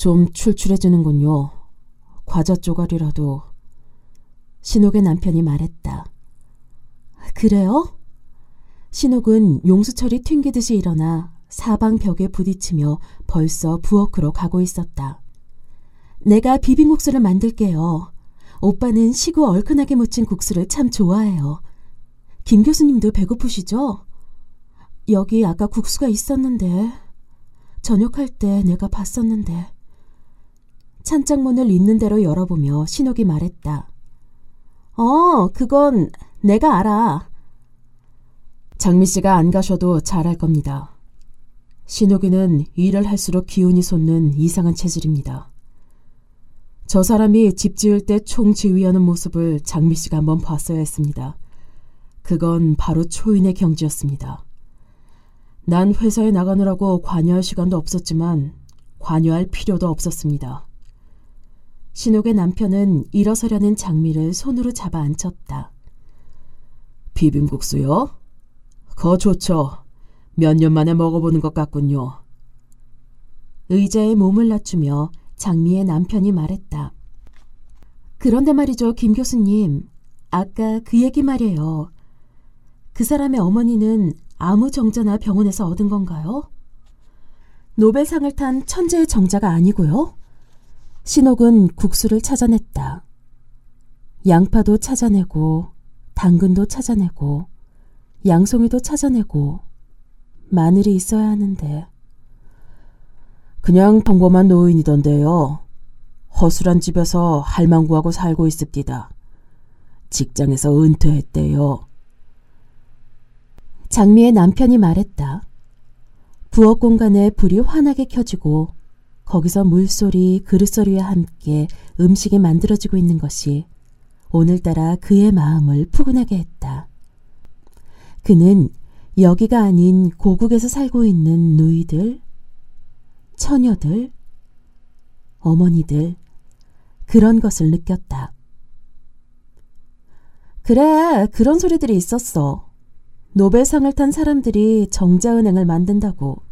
좀 출출해지는군요. 과자 쪼가리라도. 신옥의 남편이 말했다. 그래요? 신옥은 용수철이 튕기듯이 일어나 사방 벽에 부딪히며 벌써 부엌으로 가고 있었다. 내가 비빔국수를 만들게요. 오빠는 시고 얼큰하게 무친 국수를 참 좋아해요. 김 교수님도 배고프시죠? 여기 아까 국수가 있었는데 저녁할 때 내가 봤었는데 찬장문을 있는 대로 열어보며 신옥이 말했다. 어, 그건 내가 알아. 장미 씨가 안 가셔도 잘할 겁니다. 신옥이는 일을 할수록 기운이 솟는 이상한 체질입니다. 저 사람이 집 지을 때 총 지휘하는 모습을 장미 씨가 한번 봤어야 했습니다. 그건 바로 초인의 경지였습니다. 난 회사에 나가느라고 관여할 시간도 없었지만 관여할 필요도 없었습니다. 신옥의 남편은 일어서려는 장미를 손으로 잡아 앉혔다. 비빔국수요? 거 좋죠. 몇 년 만에 먹어보는 것 같군요. 의자에 몸을 낮추며 장미의 남편이 말했다. 그런데 말이죠, 김 교수님. 아까 그 얘기 말이에요. 그 사람의 어머니는 아무 정자나 병원에서 얻은 건가요? 노벨상을 탄 천재의 정자가 아니고요. 신옥은 국수를 찾아냈다. 양파도 찾아내고, 당근도 찾아내고, 양송이도 찾아내고, 마늘이 있어야 하는데. 그냥 평범한 노인이던데요. 허술한 집에서 할망 구하고 살고 있습니다. 직장에서 은퇴했대요. 장미의 남편이 말했다. 부엌 공간에 불이 환하게 켜지고 거기서 물소리, 그릇소리와 함께 음식이 만들어지고 있는 것이 오늘따라 그의 마음을 푸근하게 했다. 그는 여기가 아닌 고국에서 살고 있는 누이들, 처녀들, 어머니들, 그런 것을 느꼈다. 그래, 그런 소리들이 있었어. 노벨상을 탄 사람들이 정자은행을 만든다고.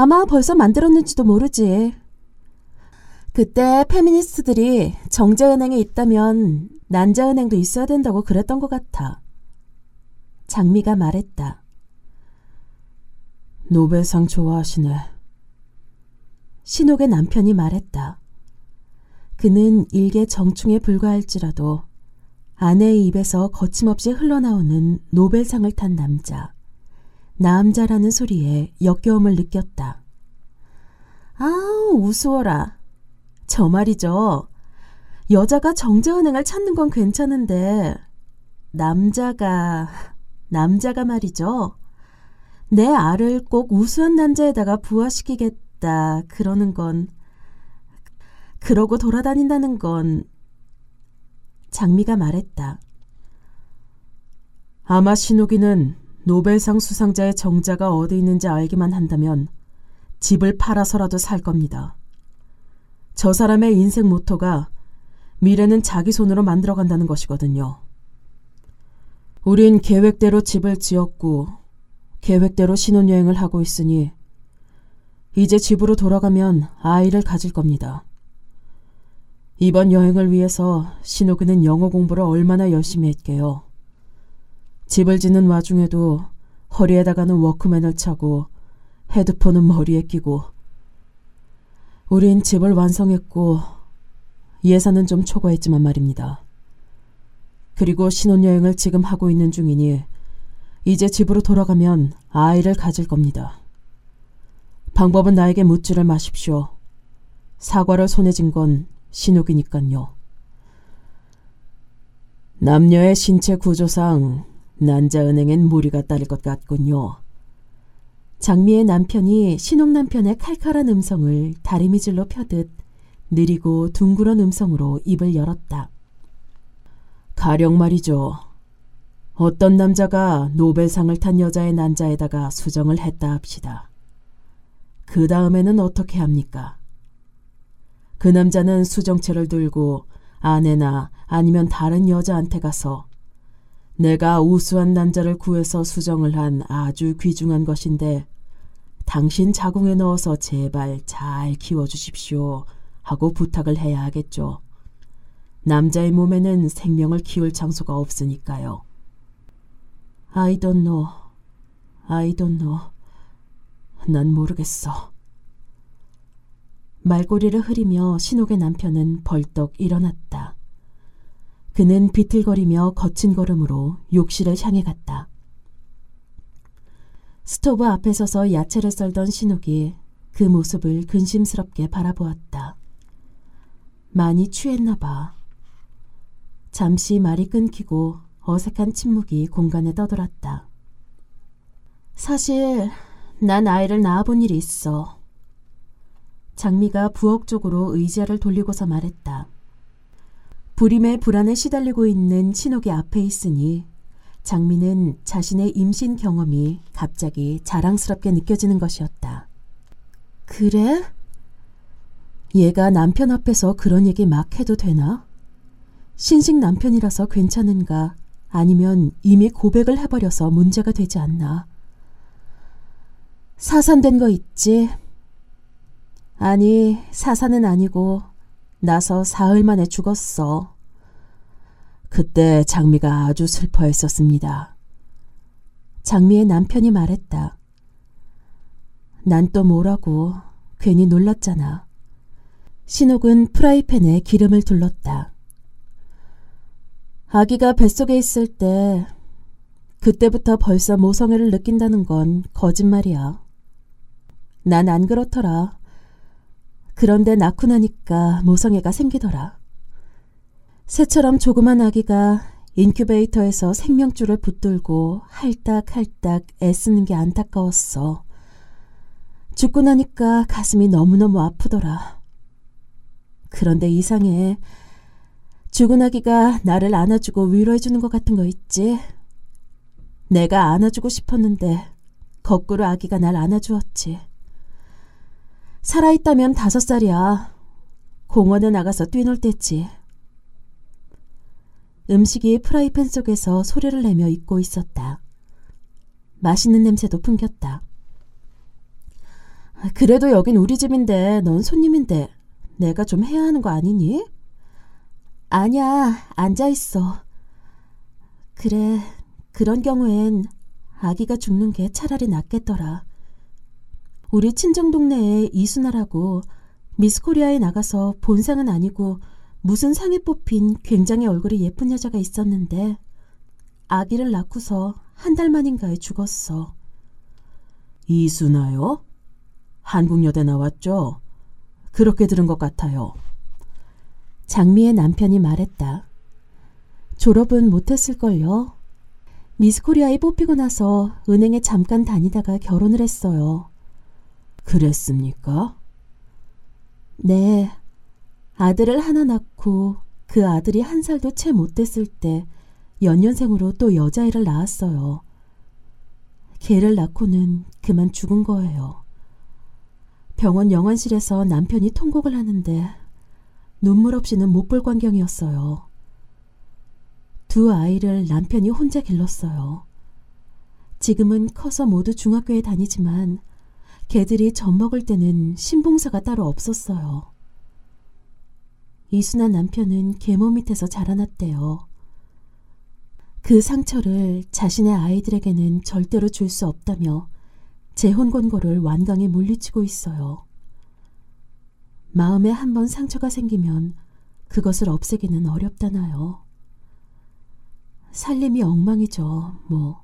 아마 벌써 만들었는지도 모르지. 그때 페미니스트들이 정자은행에 있다면 난자은행도 있어야 된다고 그랬던 것 같아. 장미가 말했다. 노벨상 좋아하시네. 신옥의 남편이 말했다. 그는 일개 정충에 불과할지라도 아내의 입에서 거침없이 흘러나오는 노벨상을 탄 남자, 남자라는 소리에 역겨움을 느꼈다. 아우, 우스워라. 저 말이죠. 여자가 정자은행을 찾는 건 괜찮은데, 남자가, 남자가 말이죠. 내 알을 꼭 우수한 남자에다가 부화시키겠다, 그러는 건, 그러고 돌아다닌다는 건 장미가 말했다. 아마 신욱이는 노벨상 수상자의 정자가 어디 있는지 알기만 한다면 집을 팔아서라도 살 겁니다. 저 사람의 인생 모토가 미래는 자기 손으로 만들어 간다는 것이거든요. 우린 계획대로 집을 지었고 계획대로 신혼여행을 하고 있으니 이제 집으로 돌아가면 아이를 가질 겁니다. 이번 여행을 위해서 신호그는 영어 공부를 얼마나 열심히 했게요. 집을 짓는 와중에도 허리에다가는 워크맨을 차고 헤드폰은 머리에 끼고 우린 집을 완성했고 예산은 좀 초과했지만 말입니다. 그리고 신혼여행을 지금 하고 있는 중이니 이제 집으로 돌아가면 아이를 가질 겁니다. 방법은 나에게 묻지를 마십시오. 사과를 손에 쥔 건 신옥이니깐요. 남녀의 신체 구조상 난자은행엔 무리가 따를 것 같군요. 장미의 남편이 신옥 남편의 칼칼한 음성을 다리미질로 펴듯 느리고 둥그런 음성으로 입을 열었다. 가령 말이죠. 어떤 남자가 노벨상을 탄 여자의 난자에다가 수정을 했다 합시다. 그 다음에는 어떻게 합니까? 그 남자는 수정체를 들고 아내나 아니면 다른 여자한테 가서 내가 우수한 남자를 구해서 수정을 한 아주 귀중한 것인데 당신 자궁에 넣어서 제발 잘 키워주십시오 하고 부탁을 해야 하겠죠. 남자의 몸에는 생명을 키울 장소가 없으니까요. I don't know. I don't know. 난 모르겠어. 말꼬리를 흐리며 신옥의 남편은 벌떡 일어났다. 그는 비틀거리며 거친 걸음으로 욕실을 향해 갔다. 스토브 앞에 서서 야채를 썰던 신옥이 그 모습을 근심스럽게 바라보았다. 많이 취했나 봐. 잠시 말이 끊기고 어색한 침묵이 공간에 떠돌았다. 사실 난 아이를 낳아본 일이 있어. 장미가 부엌 쪽으로 의자를 돌리고서 말했다. 불임의 불안에 시달리고 있는 신옥이 앞에 있으니 장미는 자신의 임신 경험이 갑자기 자랑스럽게 느껴지는 것이었다. 그래? 얘가 남편 앞에서 그런 얘기 막 해도 되나? 신식 남편이라서 괜찮은가? 아니면 이미 고백을 해버려서 문제가 되지 않나? 사산된 거 있지? 아니, 사산은 아니고 나서 사흘 만에 죽었어. 그때 장미가 아주 슬퍼했었습니다. 장미의 남편이 말했다. 난 또 뭐라고 괜히 놀랐잖아. 신옥은 프라이팬에 기름을 둘렀다. 아기가 뱃속에 있을 때 그때부터 벌써 모성애를 느낀다는 건 거짓말이야. 난 안 그렇더라. 그런데 낳고 나니까 모성애가 생기더라. 새처럼 조그만 아기가 인큐베이터에서 생명줄을 붙들고 할딱할딱 애쓰는 게 안타까웠어. 죽고 나니까 가슴이 너무너무 아프더라. 그런데 이상해. 죽은 아기가 나를 안아주고 위로해주는 것 같은 거 있지? 내가 안아주고 싶었는데 거꾸로 아기가 날 안아주었지. 살아있다면 다섯 살이야. 공원에 나가서 뛰놀 때지. 음식이 프라이팬 속에서 소리를 내며 익고 있었다. 맛있는 냄새도 풍겼다. 그래도 여긴 우리 집인데 넌 손님인데 내가 좀 해야 하는 거 아니니? 아니야, 앉아있어. 그래, 그런 경우엔 아기가 죽는 게 차라리 낫겠더라. 우리 친정 동네에 이순아라고 미스코리아에 나가서 본상은 아니고 무슨 상에 뽑힌 굉장히 얼굴이 예쁜 여자가 있었는데 아기를 낳고서 한 달 만인가에 죽었어. 이순아요? 한국여대 나왔죠? 그렇게 들은 것 같아요. 장미의 남편이 말했다. 졸업은 못했을걸요. 미스코리아에 뽑히고 나서 은행에 잠깐 다니다가 결혼을 했어요. 그랬습니까? 네. 아들을 하나 낳고 그 아들이 한 살도 채 못 됐을 때 연년생으로 또 여자애를 낳았어요. 걔를 낳고는 그만 죽은 거예요. 병원 영안실에서 남편이 통곡을 하는데 눈물 없이는 못 볼 광경이었어요. 두 아이를 남편이 혼자 길렀어요. 지금은 커서 모두 중학교에 다니지만 개들이 젖 먹을 때는 신봉사가 따로 없었어요. 이순아 남편은 계모 밑에서 자라났대요. 그 상처를 자신의 아이들에게는 절대로 줄 수 없다며 재혼 권고를 완강히 물리치고 있어요. 마음에 한번 상처가 생기면 그것을 없애기는 어렵다나요. 살림이 엉망이죠, 뭐.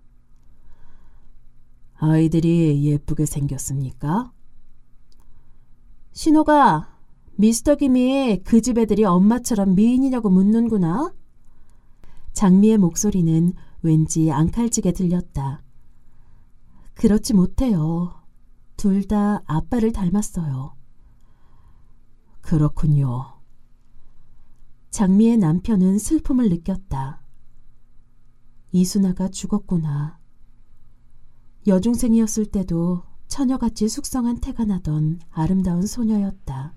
아이들이 예쁘게 생겼습니까? 신호가 미스터 김이 그 집 애들이 엄마처럼 미인이냐고 묻는구나. 장미의 목소리는 왠지 앙칼지게 들렸다. 그렇지 못해요. 둘 다 아빠를 닮았어요. 그렇군요. 장미의 남편은 슬픔을 느꼈다. 이순아가 죽었구나. 여중생이었을 때도 처녀같이 숙성한 태가 나던 아름다운 소녀였다.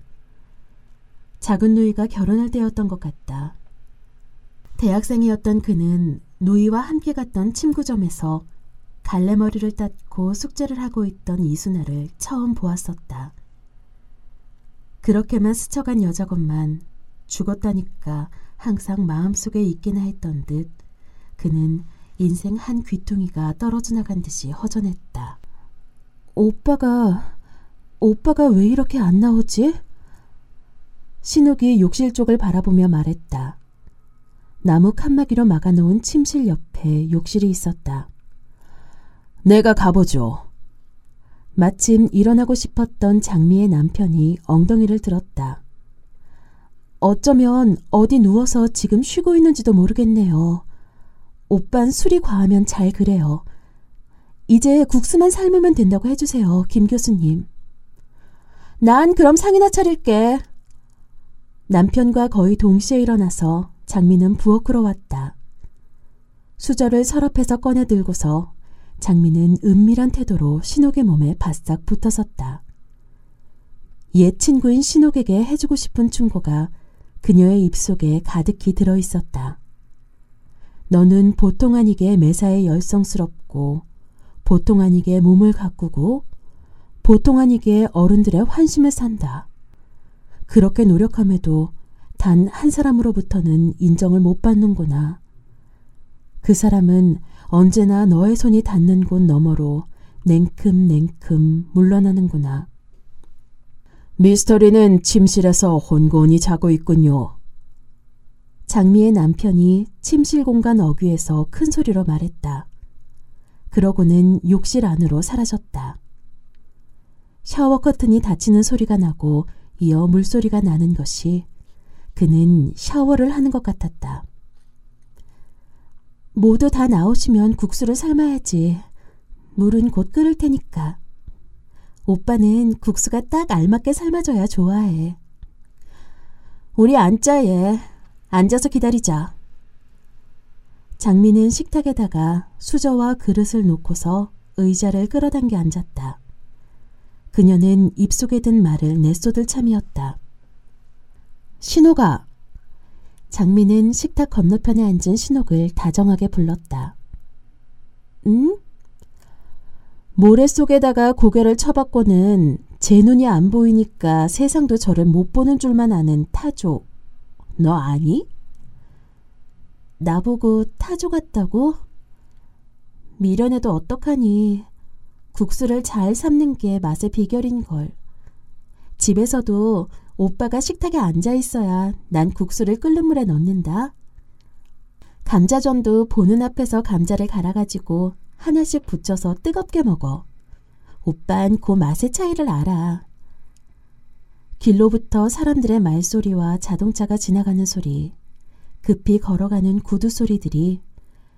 작은 누이가 결혼할 때였던 것 같다. 대학생이었던 그는 누이와 함께 갔던 침구점에서 갈래머리를 땄고 숙제를 하고 있던 이순아를 처음 보았었다. 그렇게만 스쳐간 여자것만 죽었다니까 항상 마음속에 있기나 했던 듯 그는 인생 한 귀퉁이가 떨어져 나간 듯이 허전했다. 오빠가, 오빠가 왜 이렇게 안 나오지? 신욱이 욕실 쪽을 바라보며 말했다. 나무 칸막이로 막아놓은 침실 옆에 욕실이 있었다. 내가 가보죠. 마침 일어나고 싶었던 장미의 남편이 엉덩이를 들었다. 어쩌면 어디 누워서 지금 쉬고 있는지도 모르겠네요. 오빤 술이 과하면 잘 그래요. 이제 국수만 삶으면 된다고 해주세요, 김 교수님. 난 그럼 상이나 차릴게. 남편과 거의 동시에 일어나서 장미는 부엌으로 왔다. 수저를 서랍해서 꺼내 들고서 장미는 은밀한 태도로 신옥의 몸에 바싹 붙어 섰다. 옛 친구인 신옥에게 해주고 싶은 충고가 그녀의 입속에 가득히 들어 있었다. 너는 보통 아니게 매사에 열성스럽고 보통 아니게 몸을 가꾸고 보통 아니게 어른들의 환심을 산다. 그렇게 노력함에도 단 한 사람으로부터는 인정을 못 받는구나. 그 사람은 언제나 너의 손이 닿는 곳 너머로 냉큼냉큼 물러나는구나. 미스터리는 침실에서 혼곤히 자고 있군요. 장미의 남편이 침실 공간 어귀에서 큰 소리로 말했다. 그러고는 욕실 안으로 사라졌다. 샤워 커튼이 닫히는 소리가 나고 이어 물소리가 나는 것이 그는 샤워를 하는 것 같았다. 모두 다 나오시면 국수를 삶아야지. 물은 곧 끓을 테니까. 오빠는 국수가 딱 알맞게 삶아져야 좋아해. 우리 예. 앉아서 기다리자. 장미는 식탁에다가 수저와 그릇을 놓고서 의자를 끌어당겨 앉았다. 그녀는 입속에 든 말을 내쏟을 참이었다. 신호가 장미는 식탁 건너편에 앉은 신옥을 다정하게 불렀다. 응? 모래 속에다가 고개를 쳐박고는 제 눈이 안 보이니까 세상도 저를 못 보는 줄만 아는 타조. 너 아니? 나보고 타조 같다고? 미련해도 어떡하니. 국수를 잘 삶는 게 맛의 비결인걸. 집에서도 오빠가 식탁에 앉아 있어야 난 국수를 끓는 물에 넣는다. 감자전도 보는 앞에서 감자를 갈아가지고 하나씩 붙여서 뜨겁게 먹어. 오빤 그 맛의 차이를 알아. 길로부터 사람들의 말소리와 자동차가 지나가는 소리, 급히 걸어가는 구두 소리들이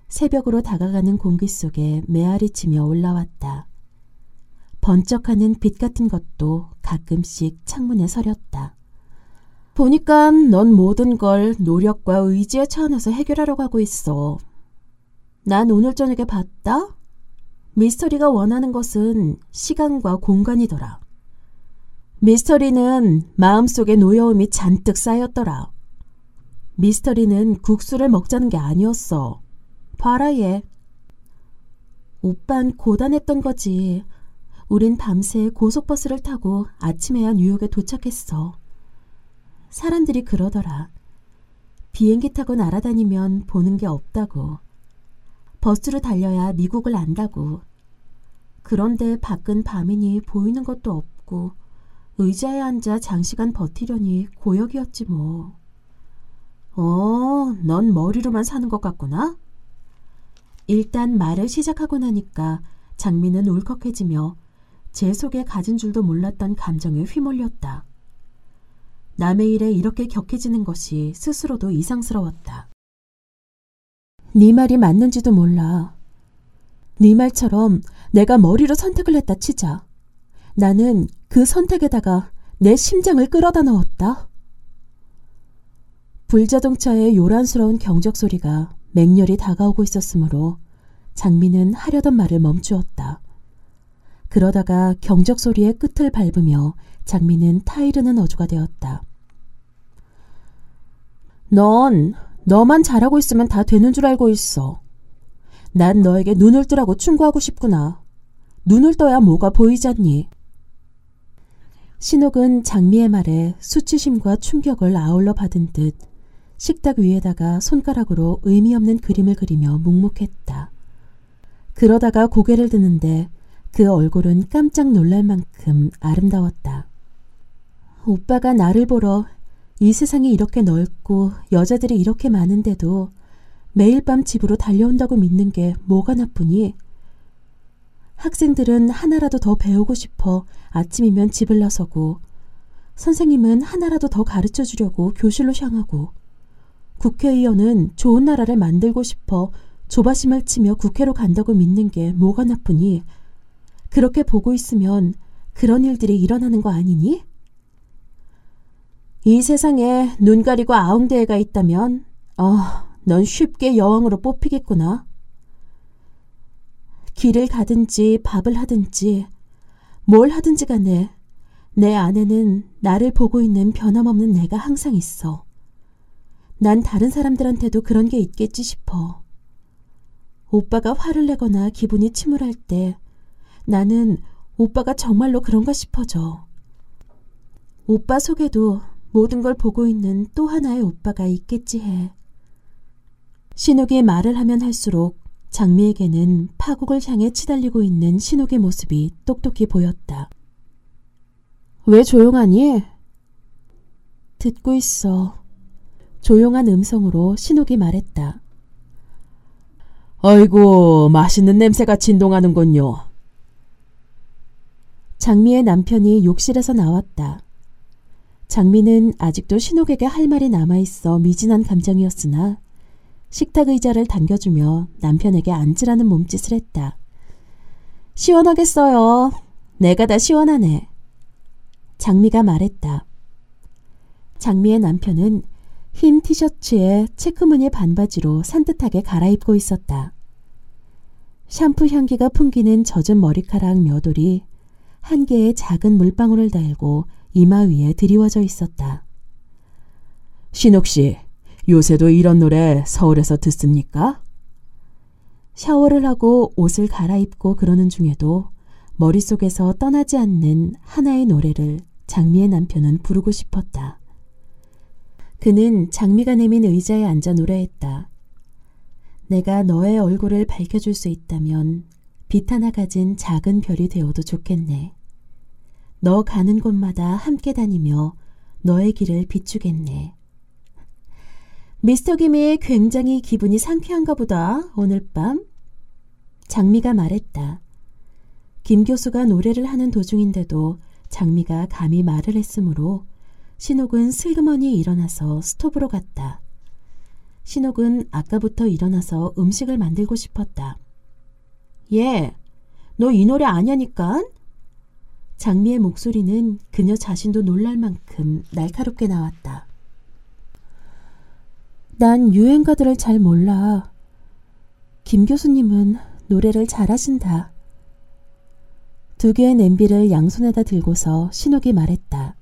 새벽으로 다가가는 공기 속에 메아리치며 올라왔다. 번쩍하는 빛 같은 것도 가끔씩 창문에 서렸다. 보니까 넌 모든 걸 노력과 의지의 차원에서 해결하려고 하고 있어. 난 오늘 저녁에 봤다? 미스터리가 원하는 것은 시간과 공간이더라. 미스터리는 마음속에 노여움이 잔뜩 쌓였더라. 미스터리는 국수를 먹자는 게 아니었어. 봐라 얘. 오빤 고단했던 거지. 우린 밤새 고속버스를 타고 아침에야 뉴욕에 도착했어. 사람들이 그러더라. 비행기 타고 날아다니면 보는 게 없다고. 버스로 달려야 미국을 안다고. 그런데 밖은 밤이니 보이는 것도 없고 의자에 앉아 장시간 버티려니 고역이었지 뭐. 어, 넌 머리로만 사는 것 같구나? 일단 말을 시작하고 나니까 장미는 울컥해지며 제 속에 가진 줄도 몰랐던 감정에 휘몰렸다. 남의 일에 이렇게 격해지는 것이 스스로도 이상스러웠다. 네 말이 맞는지도 몰라. 네 말처럼 내가 머리로 선택을 했다 치자. 나는 그 선택에다가 내 심장을 끌어다 넣었다. 불자동차의 요란스러운 경적 소리가 맹렬히 다가오고 있었으므로 장미는 하려던 말을 멈추었다. 그러다가 경적 소리의 끝을 밟으며 장미는 타이르는 어조가 되었다. 넌 너만 잘하고 있으면 다 되는 줄 알고 있어. 난 너에게 눈을 뜨라고 충고하고 싶구나. 눈을 떠야 뭐가 보이잖니. 신옥은 장미의 말에 수치심과 충격을 아울러 받은 듯 식탁 위에다가 손가락으로 의미 없는 그림을 그리며 묵묵했다. 그러다가 고개를 드는데 그 얼굴은 깜짝 놀랄 만큼 아름다웠다. 오빠가 나를 보러 이 세상이 이렇게 넓고 여자들이 이렇게 많은데도 매일 밤 집으로 달려온다고 믿는 게 뭐가 나쁘니? 학생들은 하나라도 더 배우고 싶어 아침이면 집을 나서고 선생님은 하나라도 더 가르쳐 주려고 교실로 향하고 국회의원은 좋은 나라를 만들고 싶어 조바심을 치며 국회로 간다고 믿는 게 뭐가 나쁘니? 그렇게 보고 있으면 그런 일들이 일어나는 거 아니니? 이 세상에 눈 가리고 아웅대해가 있다면, 어, 넌 쉽게 여왕으로 뽑히겠구나. 길을 가든지 밥을 하든지 뭘 하든지 간에 내 안에는 나를 보고 있는 변함없는 내가 항상 있어. 난 다른 사람들한테도 그런 게 있겠지 싶어. 오빠가 화를 내거나 기분이 침울할 때 나는 오빠가 정말로 그런가 싶어져. 오빠 속에도 모든 걸 보고 있는 또 하나의 오빠가 있겠지 해. 신옥이 말을 하면 할수록 장미에게는 파국을 향해 치달리고 있는 신옥의 모습이 똑똑히 보였다. 왜 조용하니? 듣고 있어. 조용한 음성으로 신옥이 말했다. 아이고, 맛있는 냄새가 진동하는군요. 장미의 남편이 욕실에서 나왔다. 장미는 아직도 신옥에게 할 말이 남아있어 미진한 감정이었으나 식탁 의자를 당겨주며 남편에게 앉으라는 몸짓을 했다. 시원하겠어요. 내가 다 시원하네. 장미가 말했다. 장미의 남편은 흰 티셔츠에 체크무늬 반바지로 산뜻하게 갈아입고 있었다. 샴푸 향기가 풍기는 젖은 머리카락 몇 올이 한 개의 작은 물방울을 달고 이마 위에 드리워져 있었다. 신옥 씨, 요새도 이런 노래 서울에서 듣습니까? 샤워를 하고 옷을 갈아입고 그러는 중에도 머릿속에서 떠나지 않는 하나의 노래를 장미의 남편은 부르고 싶었다. 그는 장미가 내민 의자에 앉아 노래했다. 내가 너의 얼굴을 밝혀줄 수 있다면 빛 하나 가진 작은 별이 되어도 좋겠네. 너 가는 곳마다 함께 다니며 너의 길을 비추겠네. 미스터 김이 굉장히 기분이 상쾌한가 보다, 오늘 밤. 장미가 말했다. 김 교수가 노래를 하는 도중인데도 장미가 감히 말을 했으므로 신옥은 슬그머니 일어나서 스톱으로 갔다. 신옥은 아까부터 일어나서 음식을 만들고 싶었다. 예, 너 이 노래 아냐니까? 장미의 목소리는 그녀 자신도 놀랄 만큼 날카롭게 나왔다. 난 유행가들을 잘 몰라. 김 교수님은 노래를 잘하신다. 두 개의 냄비를 양손에다 들고서 신옥이 말했다.